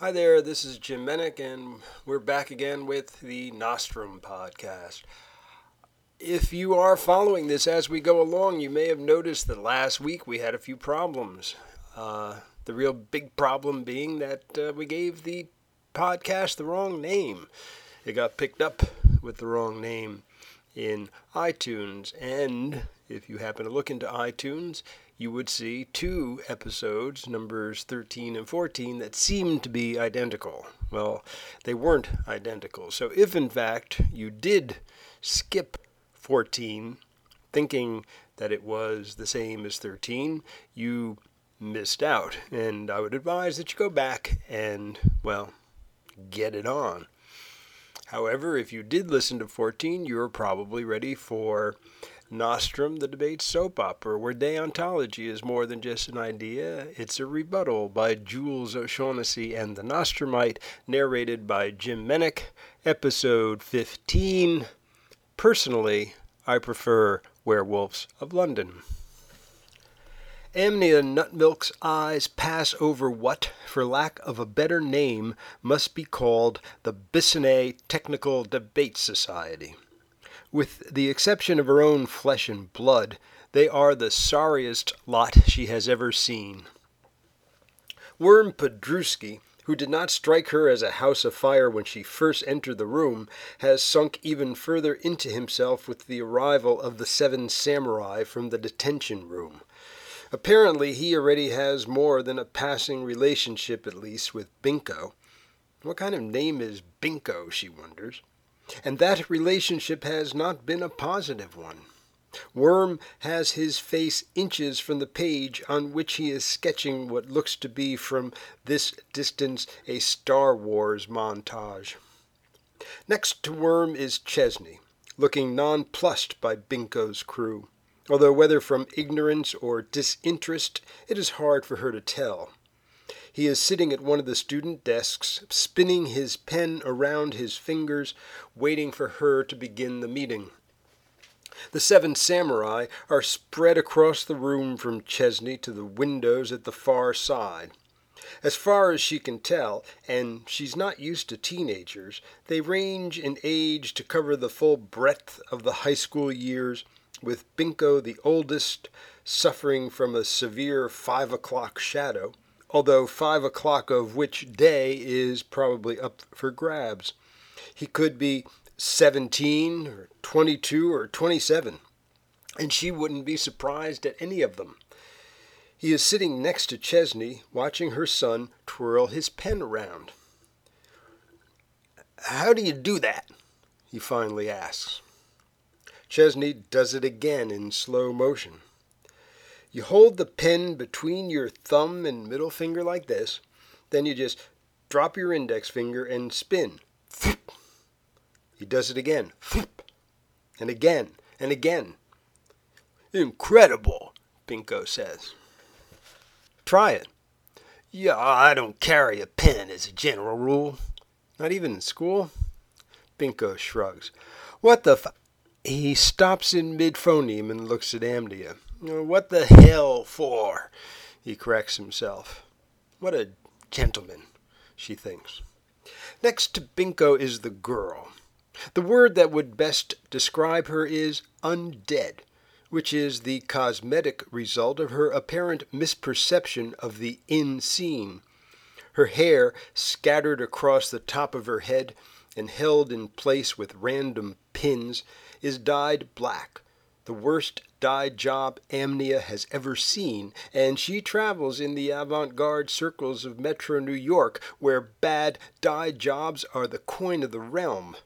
Hi there, this is Jim Menick, and we're back again with the Nostrum podcast. If you are following this as we go along, you may have noticed that last week we had a few problems. Uh, the real big problem being that uh, we gave the podcast the wrong name. It got picked up with the wrong name in iTunes, and if you happen to look into iTunes, you would see two episodes, numbers 13 and 14, that seemed to be identical. Well, they weren't identical. So if in fact you did skip 14, thinking that it was the same as 13, you missed out. And I would advise that you go back and, well, get it on. However, if you did listen to 14, you're probably ready for Nostrum, the debate soap opera, where deontology is more than just an idea. It's a rebuttal by Jules O'Shaughnessy and the Nostrumite, narrated by Jim Menick, episode 15. Personally, I prefer Werewolves of London. Amnia Nutmilk's eyes pass over what, for lack of a better name, must be called the Bissonnet Technical Debate Society. With the exception of her own flesh and blood, they are the sorriest lot she has ever seen. Worm Pedrusky, who did not strike her as a house afire when she first entered the room, has sunk even further into himself with the arrival of the seven samurai from the detention room. Apparently, he already has more than a passing relationship, at least, with Binko. What kind of name is Binko, she wonders and that relationship has not been a positive one. Worm has his face inches from the page on which he is sketching what looks to be from this distance a Star Wars montage. Next to Worm is Chesney, looking nonplussed by Binko's crew, although whether from ignorance or disinterest it is hard for her to tell. He is sitting at one of the student desks, spinning his pen around his fingers, waiting for her to begin the meeting. The seven samurai are spread across the room from Chesney to the windows at the far side. As far as she can tell, and she's not used to teenagers, they range in age to cover the full breadth of the high school years, with Binko, the oldest, suffering from a severe five o'clock shadow, although five o'clock of which day is probably up for grabs. He could be 17 or 22 or 27, and she wouldn't be surprised at any of them. He is sitting next to Chesney, watching her son twirl his pen around. How do you do that? he finally asks. Chesney does it again in slow motion. You hold the pen between your thumb and middle finger like this, then you just drop your index finger and spin. He does it again. And again and again. Incredible, Binko says. Try it. Yeah, I don't carry a pen as a general rule. Not even in school? Binko shrugs. What the He stops in mid phoneme and looks at Amnia. What the hell for? He corrects himself. What a gentleman, she thinks. Next to Binko is the girl. The word that would best describe her is undead, which is the cosmetic result of her apparent misperception of the in scene. Her hair, scattered across the top of her head and held in place with random pins, is dyed black, the worst dye job Amnia has ever seen, and she travels in the avant garde circles of Metro New York, where bad dye jobs are the coin of the realm.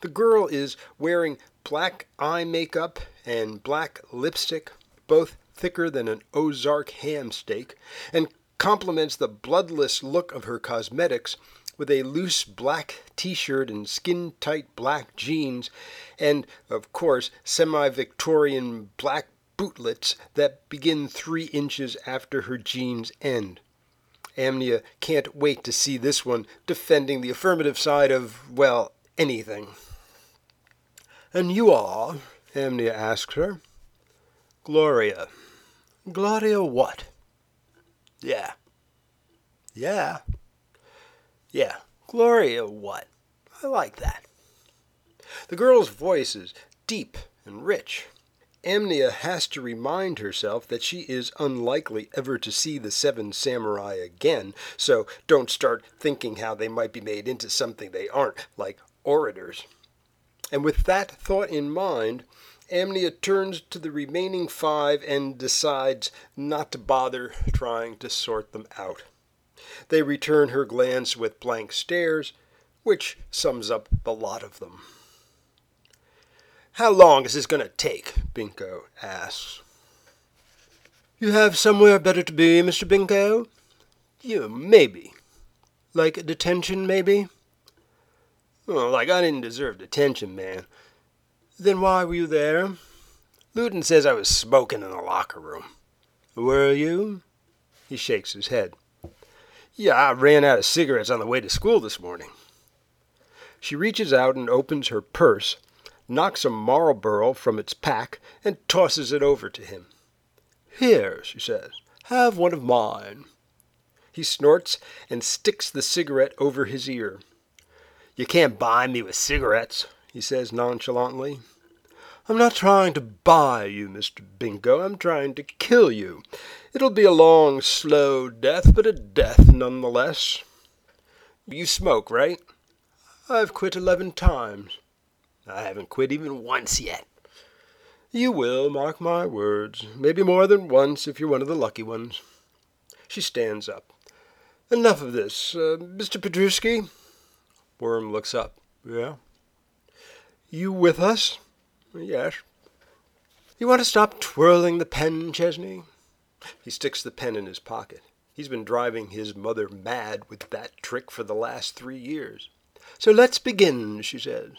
The girl is wearing black eye makeup and black lipstick, both thicker than an Ozark ham steak, and complements the bloodless look of her cosmetics with a loose black t shirt and skin tight black jeans, and, of course, semi Victorian black bootlets that begin three inches after her jeans end. Amnia can't wait to see this one defending the affirmative side of, well, anything. And you are? Amnia asks her. Gloria. Gloria what? Yeah. Yeah. Yeah, Gloria what? I like that. The girl's voice is deep and rich. Amnia has to remind herself that she is unlikely ever to see the Seven Samurai again, so don't start thinking how they might be made into something they aren't, like orators. And with that thought in mind, Amnia turns to the remaining five and decides not to bother trying to sort them out. They return her glance with blank stares, which sums up the lot of them. How long is this going to take? Binko asks. You have somewhere better to be, Mr. Binko? You, maybe. Like detention, maybe? Oh, like I didn't deserve detention, man. Then why were you there? Luton says I was smoking in the locker room. Were you? He shakes his head. Yeah, I ran out of cigarettes on the way to school this morning. She reaches out and opens her purse knocks a Marlboro from its pack, and tosses it over to him. Here, she says, have one of mine. He snorts and sticks the cigarette over his ear. You can't buy me with cigarettes, he says nonchalantly. I'm not trying to buy you, Mr. Binko. I'm trying to kill you. It'll be a long, slow death, but a death nonetheless. You smoke, right? I've quit eleven times. I haven't quit even once yet. You will, mark my words. Maybe more than once if you're one of the lucky ones. She stands up. Enough of this. Uh, Mr. Petruski? Worm looks up. Yeah? You with us? Yes. You want to stop twirling the pen, Chesney? He sticks the pen in his pocket. He's been driving his mother mad with that trick for the last three years. So let's begin, she says.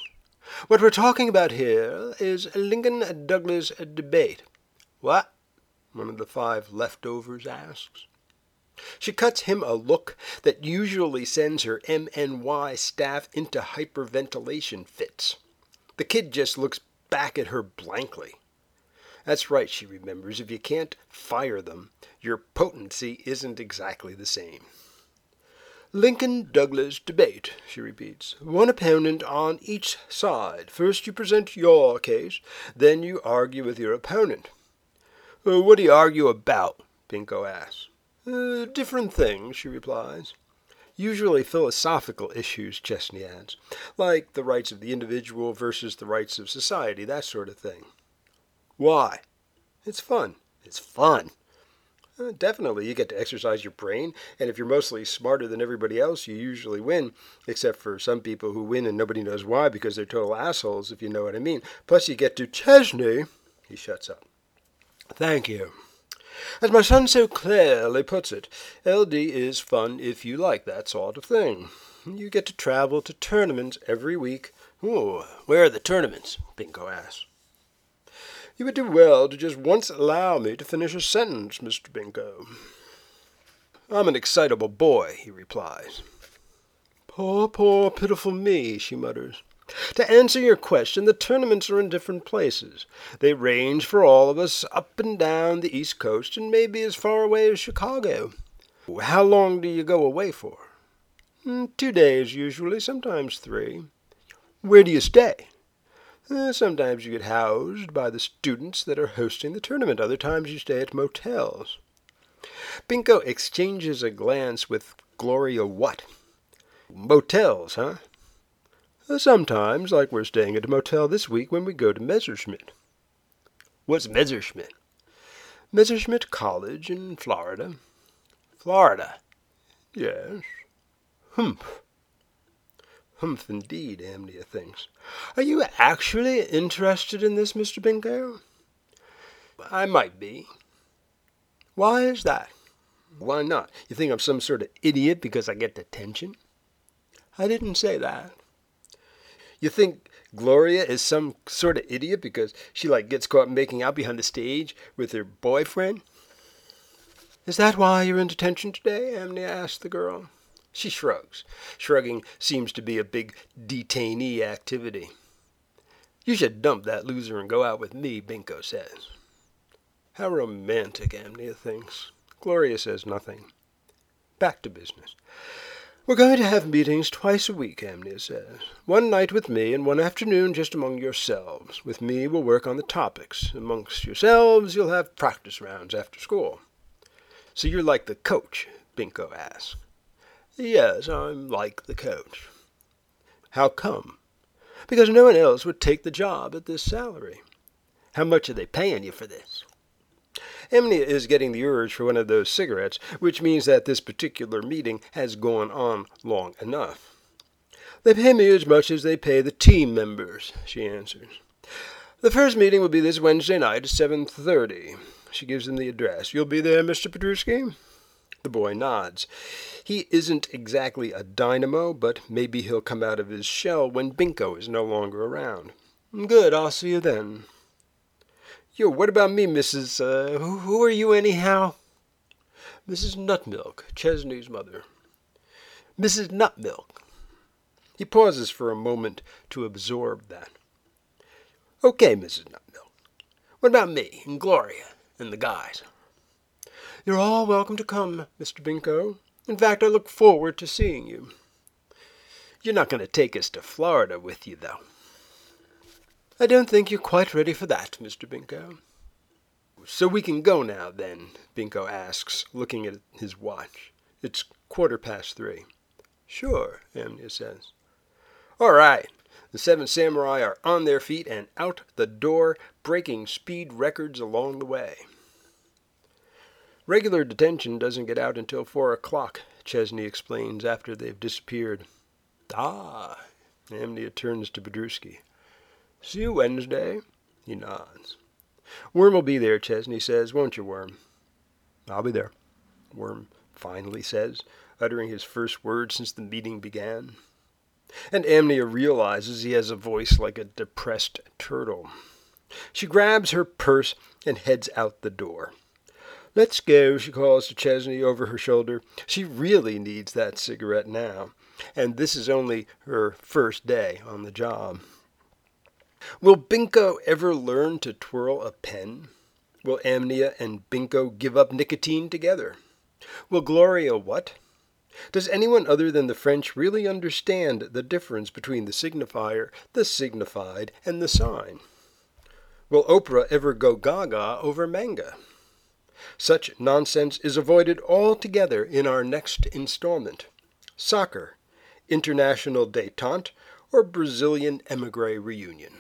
What we're talking about here is Lincoln Douglas debate. What? One of the five leftovers asks. She cuts him a look that usually sends her MNY staff into hyperventilation fits. The kid just looks back at her blankly. That's right, she remembers. If you can't fire them, your potency isn't exactly the same. Lincoln Douglas debate, she repeats. One opponent on each side. First you present your case, then you argue with your opponent. Uh, what do you argue about? Binko asks. Uh, different things, she replies. Usually philosophical issues, Chesney adds, like the rights of the individual versus the rights of society, that sort of thing. Why? It's fun. It's fun. Uh, definitely, you get to exercise your brain, and if you're mostly smarter than everybody else, you usually win, except for some people who win and nobody knows why because they're total assholes, if you know what I mean. Plus, you get to Chesney. He shuts up. Thank you. As my son so clearly puts it, LD is fun if you like that sort of thing. You get to travel to tournaments every week. Ooh, where are the tournaments? Binko asks. You would do well to just once allow me to finish a sentence, Mr. Binko. I'm an excitable boy, he replies. Poor, poor, pitiful me, she mutters. To answer your question, the tournaments are in different places. They range for all of us up and down the East Coast and maybe as far away as Chicago. How long do you go away for? Hmm, two days usually, sometimes three. Where do you stay? Uh, sometimes you get housed by the students that are hosting the tournament. Other times you stay at motels. Binko exchanges a glance with Gloria What? Motels, huh? Uh, sometimes, like we're staying at a motel this week when we go to Messerschmitt. What's Messerschmitt? Messerschmitt College in Florida. Florida? Yes. Humph. Humph, indeed, Amnia thinks. Are you actually interested in this, Mr. Binko? I might be. Why is that? Why not? You think I'm some sort of idiot because I get detention? I didn't say that. You think Gloria is some sort of idiot because she like gets caught making out behind the stage with her boyfriend? Is that why you're in detention today? Amnia asked the girl. She shrugs. Shrugging seems to be a big detainee activity. You should dump that loser and go out with me, Binko says. How romantic, Amnia thinks. Gloria says nothing. Back to business. We're going to have meetings twice a week, Amnia says. One night with me and one afternoon just among yourselves. With me, we'll work on the topics. Amongst yourselves, you'll have practice rounds after school. So you're like the coach? Binko asks. Yes, I'm like the coach. How come? Because no one else would take the job at this salary. How much are they paying you for this? Amnia is getting the urge for one of those cigarettes, which means that this particular meeting has gone on long enough. They pay me as much as they pay the team members, she answers. The first meeting will be this Wednesday night at 7.30. She gives him the address. You'll be there, Mr. Petruski? The boy nods. He isn't exactly a dynamo, but maybe he'll come out of his shell when Binko is no longer around. Good, I'll see you then. Yo, what about me, Mrs. Uh, who, who are you anyhow? Mrs. Nutmilk, Chesney's mother. Mrs. Nutmilk. He pauses for a moment to absorb that. Okay, Mrs. Nutmilk. What about me and Gloria and the guys? You're all welcome to come, Mr. Binko. In fact, I look forward to seeing you. You're not going to take us to Florida with you, though. I don't think you're quite ready for that, Mr. Binko. So we can go now, then, Binko asks, looking at his watch. It's quarter past three. Sure, Amnia says. All right. The seven samurai are on their feet and out the door, breaking speed records along the way. Regular detention doesn't get out until four o'clock, Chesney explains after they've disappeared. Ah, Amnia turns to Bedrusky. See you Wednesday? He nods. Worm will be there, Chesney says, won't you, Worm? I'll be there, Worm finally says, uttering his first word since the meeting began. And Amnia realizes he has a voice like a depressed turtle. She grabs her purse and heads out the door. Let's go, she calls to Chesney over her shoulder. She really needs that cigarette now, and this is only her first day on the job. Will Binko ever learn to twirl a pen? Will Amnia and Binko give up nicotine together? Will Gloria what? Does anyone other than the French really understand the difference between the signifier, the signified, and the sign? Will Oprah ever go gaga over manga? Such nonsense is avoided altogether in our next installment. Soccer, International Détente, or Brazilian Emigre Reunion.